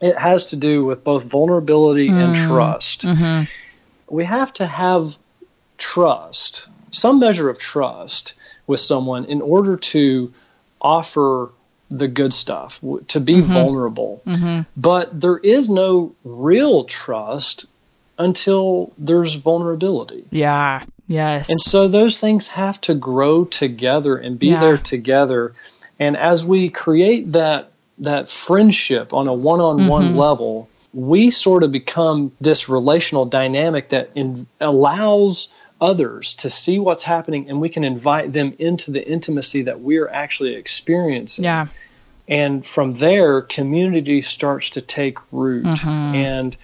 it has to do with both vulnerability mm. and trust. Mm-hmm. We have to have trust, some measure of trust with someone in order to offer the good stuff, to be mm-hmm. vulnerable. Mm-hmm. But there is no real trust until there's vulnerability. Yeah. Yes. And so those things have to grow together and be yeah. there together. And as we create that that friendship on a one-on-one mm-hmm. level, we sort of become this relational dynamic that in, allows others to see what's happening and we can invite them into the intimacy that we're actually experiencing. Yeah. And from there, community starts to take root. Mm-hmm. And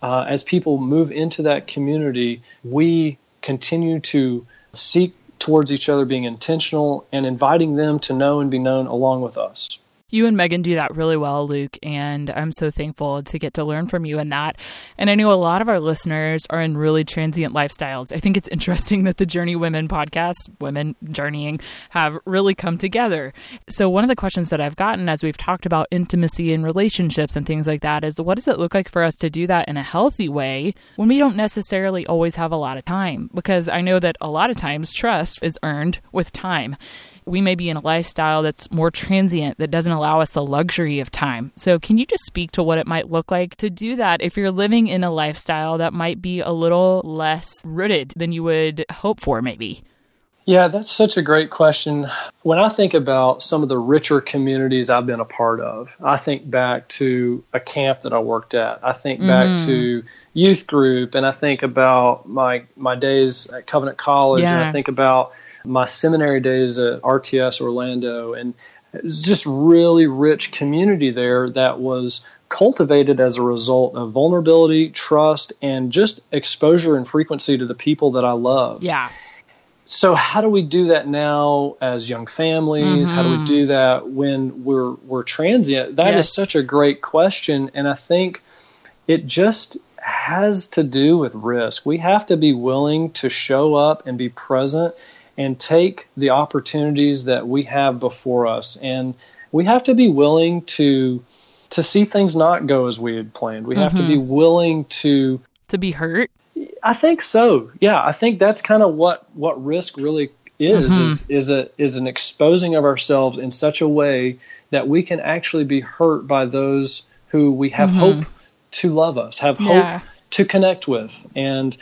uh, as people move into that community, we continue to seek towards each other, being intentional and inviting them to know and be known along with us. You and Megan do that really well, Luke, and I'm so thankful to get to learn from you in that. And I know a lot of our listeners are in really transient lifestyles. I think it's interesting that the Journeywomen podcast, Women Journeying, have really come together. So, one of the questions that I've gotten as we've talked about intimacy and relationships and things like that is what does it look like for us to do that in a healthy way when we don't necessarily always have a lot of time? Because I know that a lot of times trust is earned with time we may be in a lifestyle that's more transient that doesn't allow us the luxury of time. So, can you just speak to what it might look like to do that if you're living in a lifestyle that might be a little less rooted than you would hope for, maybe? Yeah, that's such a great question. When I think about some of the richer communities I've been a part of, I think back to a camp that I worked at. I think back mm. to youth group, and I think about my my days at Covenant College, yeah. and I think about my seminary days at RTS Orlando, and just really rich community there that was cultivated as a result of vulnerability, trust, and just exposure and frequency to the people that I love. Yeah. So how do we do that now as young families? Mm-hmm. How do we mm-hmm. do that when we're we're transient? That yes. is such a great question, and I think it just has to do with risk. We have to be willing to show up and be present and take the opportunities that we have before us. And we have to be willing to to see things not go as we had planned. We have mm-hmm. to be mm-hmm. willing to to be hurt. I think so. Yeah, I think that's kind of what what risk really is mm-hmm. is is a is an exposing of ourselves in such a way that we can actually be hurt by those who we have mm-hmm. hope to love us, have hope to connect with. And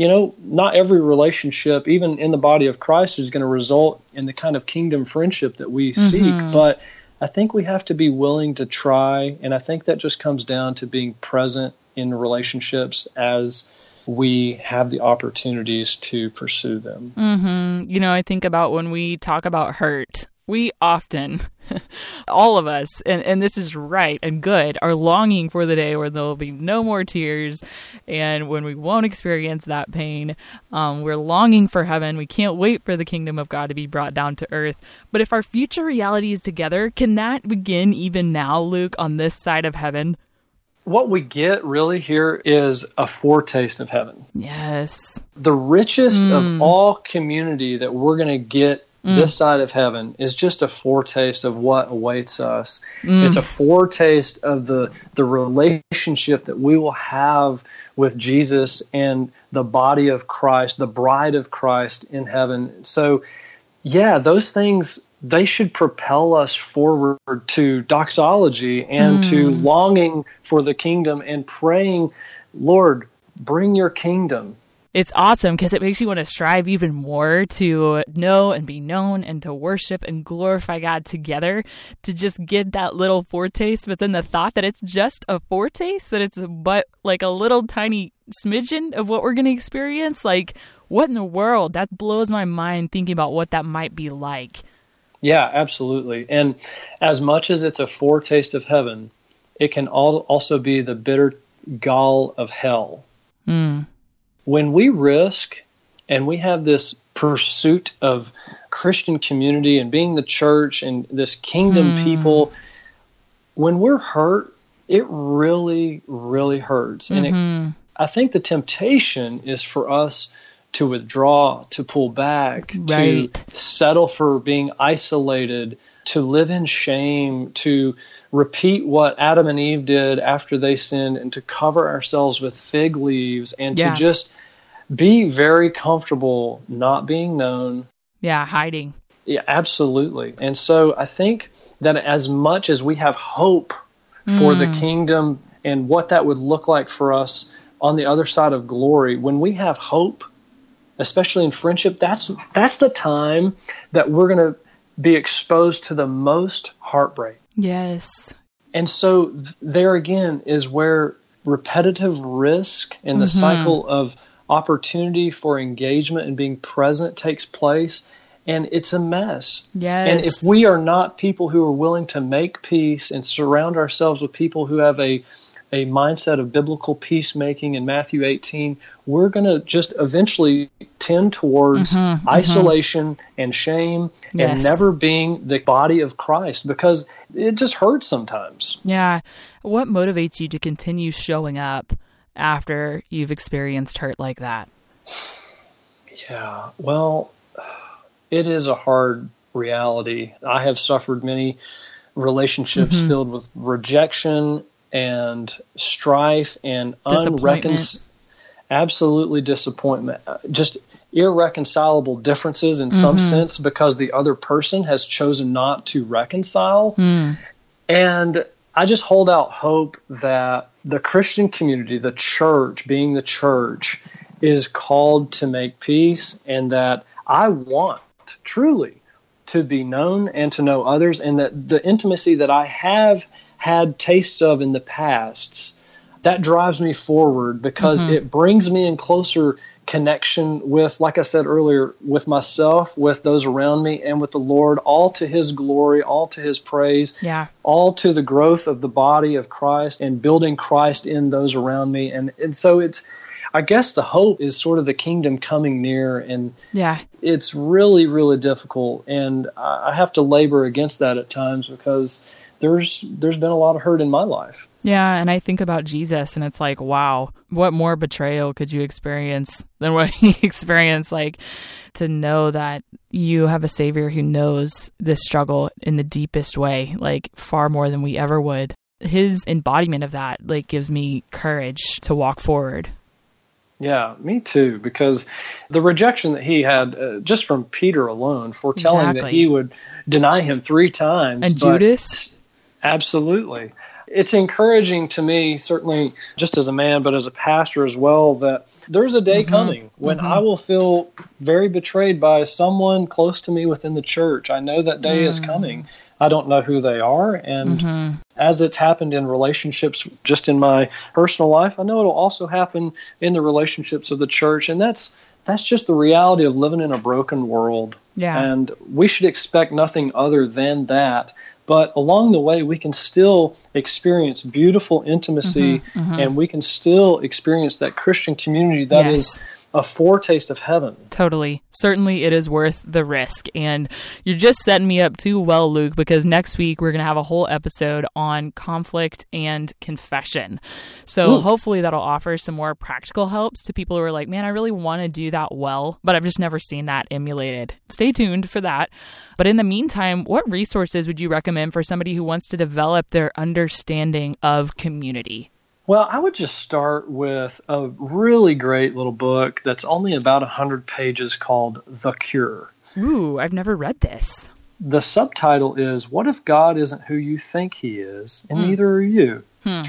you know, not every relationship, even in the body of Christ, is going to result in the kind of kingdom friendship that we mm-hmm. seek. But I think we have to be willing to try. And I think that just comes down to being present in relationships as we have the opportunities to pursue them. Mm-hmm. You know, I think about when we talk about hurt we often, all of us, and, and this is right and good, are longing for the day where there will be no more tears and when we won't experience that pain. Um, we're longing for heaven. We can't wait for the kingdom of God to be brought down to earth. But if our future reality is together, can that begin even now, Luke, on this side of heaven? what we get really here is a foretaste of heaven. Yes. The richest mm. of all community that we're going to get Mm. This side of heaven is just a foretaste of what awaits us. Mm. It's a foretaste of the the relationship that we will have with Jesus and the body of Christ, the bride of Christ in heaven. So, yeah, those things they should propel us forward to doxology and mm. to longing for the kingdom and praying, Lord, bring your kingdom it's awesome because it makes you want to strive even more to know and be known and to worship and glorify God together to just get that little foretaste. But then the thought that it's just a foretaste, that it's but like a little tiny smidgen of what we're going to experience, like what in the world? That blows my mind thinking about what that might be like. Yeah, absolutely. And as much as it's a foretaste of heaven, it can all also be the bitter gall of hell. Mm when we risk and we have this pursuit of Christian community and being the church and this kingdom hmm. people, when we're hurt, it really, really hurts. Mm-hmm. And it, mm-hmm. I think the temptation is for us to withdraw, to pull back, right. to settle for being isolated, to live in shame, to repeat what Adam and Eve did after they sinned, and to cover ourselves with fig leaves and yeah. to just be very comfortable not being known. Yeah, hiding. Yeah, absolutely. And so I think that as much as we have hope for mm. the kingdom and what that would look like for us on the other side of glory, when we have hope, especially in friendship, that's that's the time that we're going to be exposed to the most heartbreak. Yes. And so there again is where repetitive risk and the mm-hmm. cycle of opportunity for engagement and being present takes place and it's a mess. Yes. And if we are not people who are willing to make peace and surround ourselves with people who have a a mindset of biblical peacemaking in Matthew 18, we're going to just eventually tend towards mm-hmm, mm-hmm. isolation mm-hmm. and shame yes. and never being the body of Christ because it just hurts sometimes. Yeah. What motivates you to continue showing up after you've experienced hurt like that? Yeah. Well, it is a hard reality. I have suffered many relationships mm-hmm. filled with rejection and strife and unreconcilable absolutely disappointment uh, just irreconcilable differences in mm-hmm. some sense because the other person has chosen not to reconcile mm. and i just hold out hope that the christian community the church being the church is called to make peace and that i want truly to be known and to know others, and that the intimacy that I have had tastes of in the past, that drives me forward because mm-hmm. it brings me in closer connection with, like I said earlier, with myself, with those around me, and with the Lord, all to His glory, all to His praise, yeah. all to the growth of the body of Christ and building Christ in those around me. And, and so it's, I guess the hope is sort of the kingdom coming near, and yeah, it's really really difficult, and I have to labor against that at times because there's there's been a lot of hurt in my life. Yeah, and I think about Jesus, and it's like, wow, what more betrayal could you experience than what he experienced? Like to know that you have a Savior who knows this struggle in the deepest way, like far more than we ever would. His embodiment of that, like, gives me courage to walk forward. Yeah, me too. Because the rejection that he had uh, just from Peter alone, foretelling exactly. that he would deny him three times. And Judas? Absolutely. It's encouraging to me, certainly just as a man, but as a pastor as well, that there's a day mm-hmm. coming when mm-hmm. I will feel very betrayed by someone close to me within the church. I know that day mm. is coming. I don't know who they are. And mm-hmm. as it's happened in relationships, just in my personal life, I know it'll also happen in the relationships of the church. And that's that's just the reality of living in a broken world. Yeah. And we should expect nothing other than that. But along the way, we can still experience beautiful intimacy mm-hmm, mm-hmm. and we can still experience that Christian community that yes. is a foretaste of heaven. Totally. Certainly it is worth the risk. And you're just setting me up too well, Luke, because next week we're going to have a whole episode on conflict and confession. So Ooh. hopefully that'll offer some more practical helps to people who are like, man, I really want to do that well, but I've just never seen that emulated. Stay tuned for that. But in the meantime, what resources would you recommend for somebody who wants to develop their understanding of community? Well, I would just start with a really great little book that's only about 100 pages called The Cure. Ooh, I've never read this. The subtitle is What If God Isn't Who You Think He Is, and mm. Neither Are You? Hmm.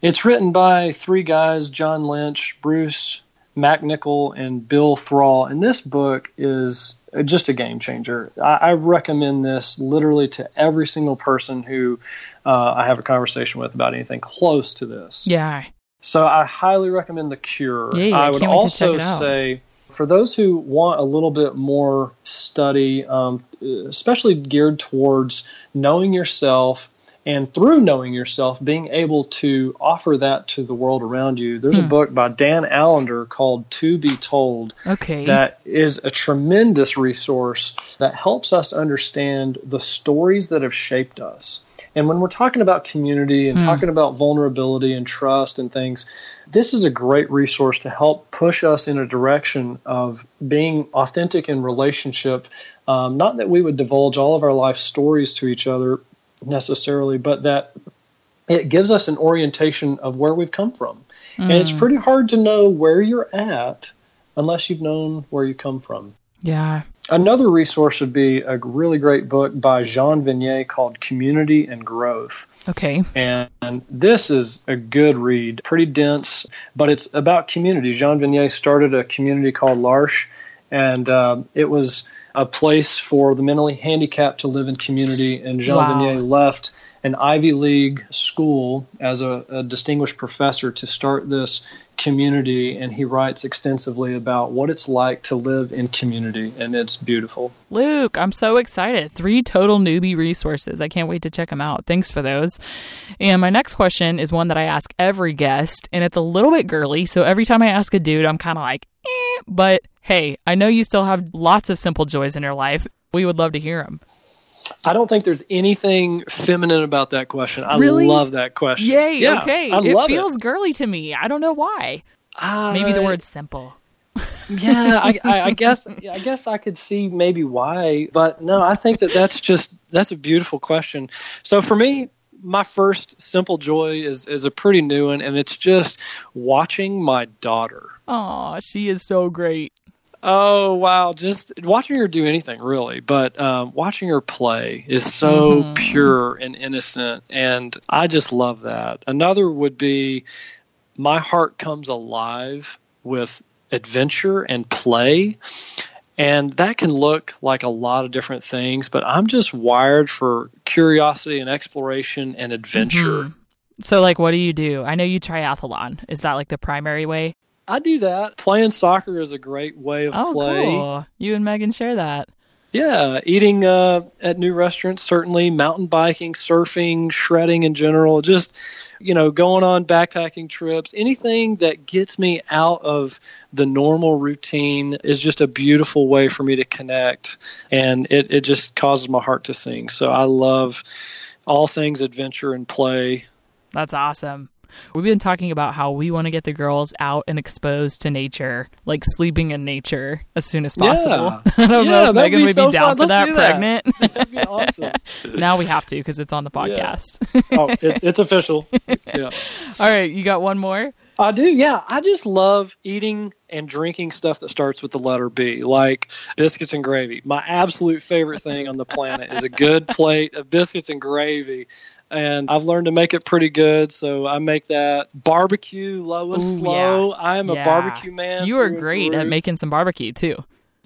It's written by three guys John Lynch, Bruce McNicol, and Bill Thrall. And this book is just a game changer. I, I recommend this literally to every single person who uh, I have a conversation with about anything close to this. Yeah. So I highly recommend The Cure. Yeah, I would also say for those who want a little bit more study, um, especially geared towards knowing yourself and through knowing yourself, being able to offer that to the world around you. There's hmm. a book by Dan Allender called To Be Told. Okay. That is a tremendous resource that helps us understand the stories that have shaped us. And when we're talking about community and hmm. talking about vulnerability and trust and things, this is a great resource to help push us in a direction of being authentic in relationship. Um, not that we would divulge all of our life stories to each other, necessarily, but that it gives us an orientation of where we've come from. Mm. And it's mm. pretty hard to know where you're at unless you've known where you come from. Yeah. Another resource would be a really great book by Jean Vanier called Community and Growth. Okay. And, and, this is a good read, pretty dense, but it's about community. Jean Vanier started a community called L'Arche, and uh, it was a place for the mentally handicapped to live in community. And Jean wow. Vanier left an Ivy League school as a, a, distinguished professor to start this community. And he writes extensively about what it's like to live in community. And it's beautiful. Luke, I'm so excited. Three total newbie resources. I can't wait to check them out. Thanks for those. And my next question is one that I ask every guest, and it's a little bit girly. So every time I ask a dude, I'm kind of like, eh. But hey, I know you still have lots of simple joys in your life. We would love to hear them. I don't think there's anything feminine about that question. I really? love that question. Yay! Yeah, okay, I it feels it. girly to me. I don't know why. Maybe the word simple. yeah, I, I, I, guess I guess I could see maybe why, but no, I think that that's just that's a beautiful question. So for me, my first simple joy is is a pretty new one, and it's just watching my daughter. Oh, she is so great. Oh wow! Just watching her do anything really, but um, watching her play is so mm-hmm. pure and innocent, and I just love that. Another would be my heart comes alive with adventure and play, and that can look like a lot of different things. But I'm just wired for curiosity and exploration and adventure. Mm-hmm. So, like, what do you do? I know you triathlon. Is that like the primary way? I do that. Playing soccer is a great way of oh, play. Cool. You and Megan share that. Yeah, eating uh, at new restaurants, certainly, mountain biking, surfing, shredding in general, just, you know, going on backpacking trips, anything that gets me out of the normal routine is just a beautiful way for me to connect. And it, it just causes my heart to sing. So I love all things adventure and play. That's awesome. We've been talking about how we want to get the girls out and exposed to nature, like sleeping in nature as soon as possible. Yeah. I don't yeah, know if Megan be would so be down for that pregnant. That. That'd be awesome. now we have to because it's on the podcast. Yeah. oh, it, it's official. Yeah. All right, you got one more? I do, yeah. I just love eating and drinking stuff that starts with the letter B, like biscuits and gravy. My absolute favorite thing on the planet is a good plate of biscuits and gravy. And I've learned to make it pretty good, so I make that barbecue low and Ooh, slow. yeah. I am Yeah. a barbecue man. You are great at making some barbecue too.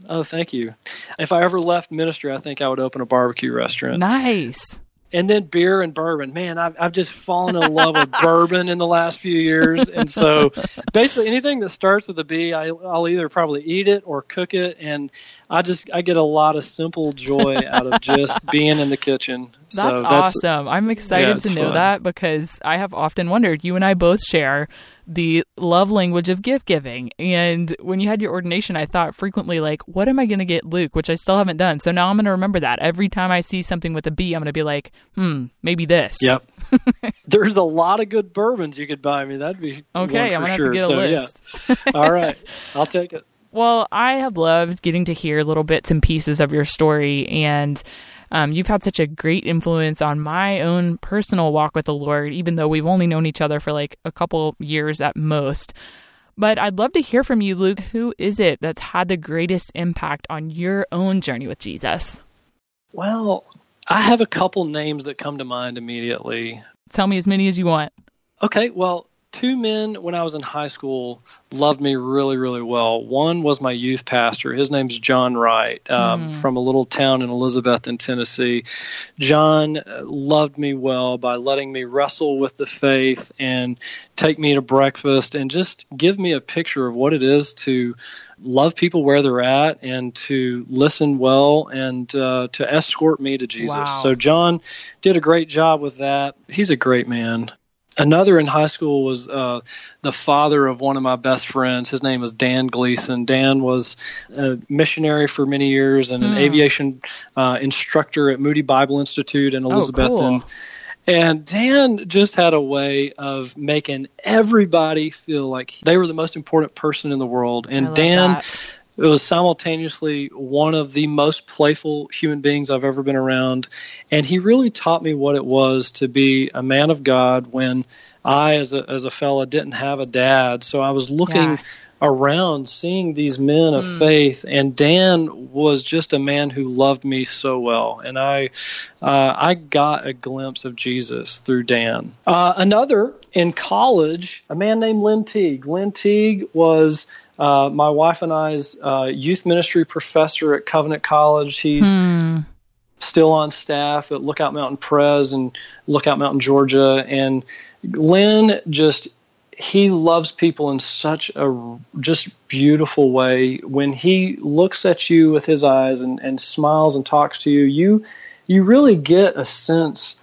Oh, thank you. If I ever left ministry, I think I would open a barbecue restaurant. Nice. And then beer and bourbon. Man, I've, I've just fallen in love with bourbon in the last few years. And so basically anything that starts with a B, I, I'll either probably eat it or cook it. And I just, I get a lot of simple joy out of just being in the kitchen. That's, so that's awesome. I'm excited it's to know fun. that because I have often wondered. You and I both share the love language of gift giving. And when you had your ordination, I thought frequently, like, what am I going to get Luke? Which I still haven't done. So now I'm going to remember that. Every time I see something with a B, I'm going to be like, hmm, maybe this. Yep. There's a lot of good bourbons you could buy me. That'd be Okay, I'm going to sure. have to get a so, list. Yeah. All right. I'll take it. Well, I have loved getting to hear little bits and pieces of your story, and um, you've had such a great influence on my own personal walk with the Lord, even though we've only known each other for like a couple years at most. But I'd love to hear from you, Luke. Who is it that's had the greatest impact on your own journey with Jesus? Well, I have a couple names that come to mind immediately. Tell me as many as you want. Okay, well, two men when I was in high school loved me really, really well. One was my youth pastor. His name's John Wright um, Mm. from a little town in Elizabethton, Tennessee. John uh, loved me well by letting me wrestle with the faith and take me to breakfast and just give me a picture of what it is to love people where they're at and to listen well and uh, to escort me to Jesus. Wow. So John did a great job with that. He's a great man. Another in high school was uh, the father of one of my best friends. His name was Dan Gleason. Dan was a missionary for many years and an Hmm. aviation uh, instructor at Moody Bible Institute in Oh, cool. And Dan just had a way of making everybody feel like they were the most important person in the world. And Dan that. It was simultaneously one of the most playful human beings I've ever been around. And he really taught me what it was to be a man of God when I, as a, as a fella, didn't have a dad. So I was looking Yeah. around, seeing these men of Mm. faith. And Dan was just a man who loved me so well. And I, uh, I got a glimpse of Jesus through Dan. Uh, another in college, a man named Lynn Teague. Lynn Teague was uh, my wife and I's uh, youth ministry professor at Covenant College. He's Hmm. still on staff at Lookout Mountain Pres and Lookout Mountain, Georgia. And Lynn just he loves people in such a just beautiful way. When he looks at you with his eyes and, and smiles and talks to you, you you really get a sense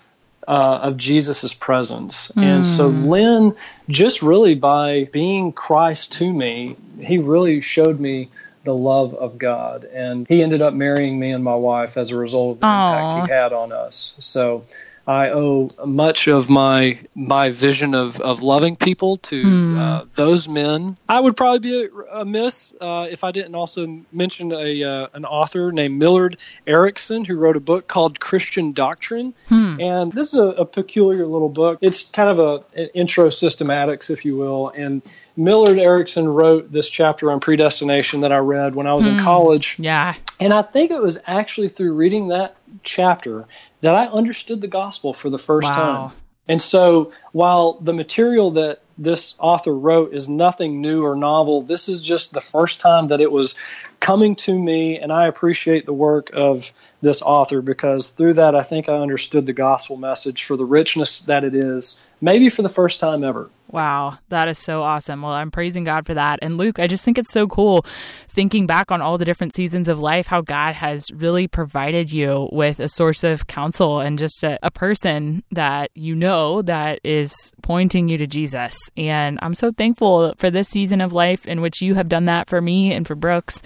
uh, of Jesus's presence. And so Lynn, just really by being Christ to me, he really showed me the love of God. And he ended up marrying me and my wife as a result of the Aw. impact he had on us. So I owe much of my my vision of, of loving people to uh, those men. I would probably be amiss uh, if I didn't also mention a uh, an author named Millard Erickson who wrote a book called Christian Doctrine. And this is a, a peculiar little book. It's kind of a an intro systematics, if you will. And Millard Erickson wrote this chapter on predestination that I read when I was in college. Yeah. And I think it was actually through reading that chapter that I understood the gospel for the first Wow. time. And so while the material that this author wrote is nothing new or novel, this is just the first time that it was coming to me. And I appreciate the work of this author because through that, I think I understood the gospel message for the richness that it is, maybe for the first time ever. Wow, that is so awesome. Well, I'm praising God for that. And Luke, I just think it's so cool thinking back on all the different seasons of life, how God has really provided you with a source of counsel and just a, a person that you know that is pointing you to Jesus. And I'm so thankful for this season of life in which you have done that for me and for Brooks.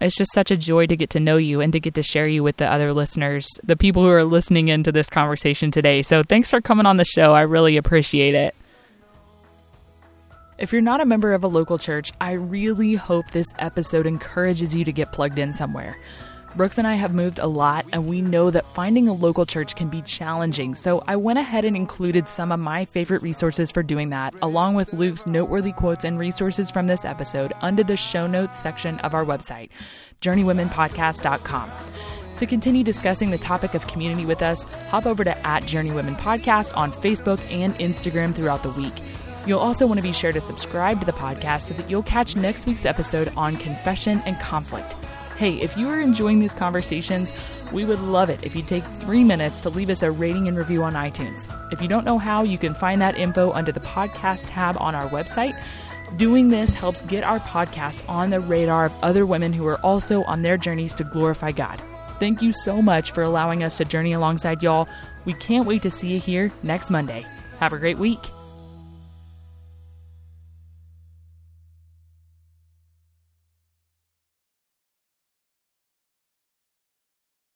It's just such a joy to get to know you and to get to share you with the other listeners, the people who are listening into this conversation today. So thanks for coming on the show. I really appreciate it. If you're not a member of a local church, I really hope this episode encourages you to get plugged in somewhere. Brooks and I have moved a lot, and we know that finding a local church can be challenging, so I went ahead and included some of my favorite resources for doing that, along with Luke's noteworthy quotes and resources from this episode under the show notes section of our website, journeywomenpodcast.com. To continue discussing the topic of community with us, hop over to at Journeywomen Podcast on Facebook and Instagram throughout the week. You'll also want to be sure to subscribe to the podcast so that you'll catch next week's episode on confession and conflict. Hey, if you are enjoying these conversations, we would love it if you take three minutes to leave us a rating and review on iTunes. If you don't know how, you can find that info under the podcast tab on our website. Doing this helps get our podcast on the radar of other women who are also on their journeys to glorify God. Thank you so much for allowing us to journey alongside y'all. We can't wait to see you here next Monday. Have a great week.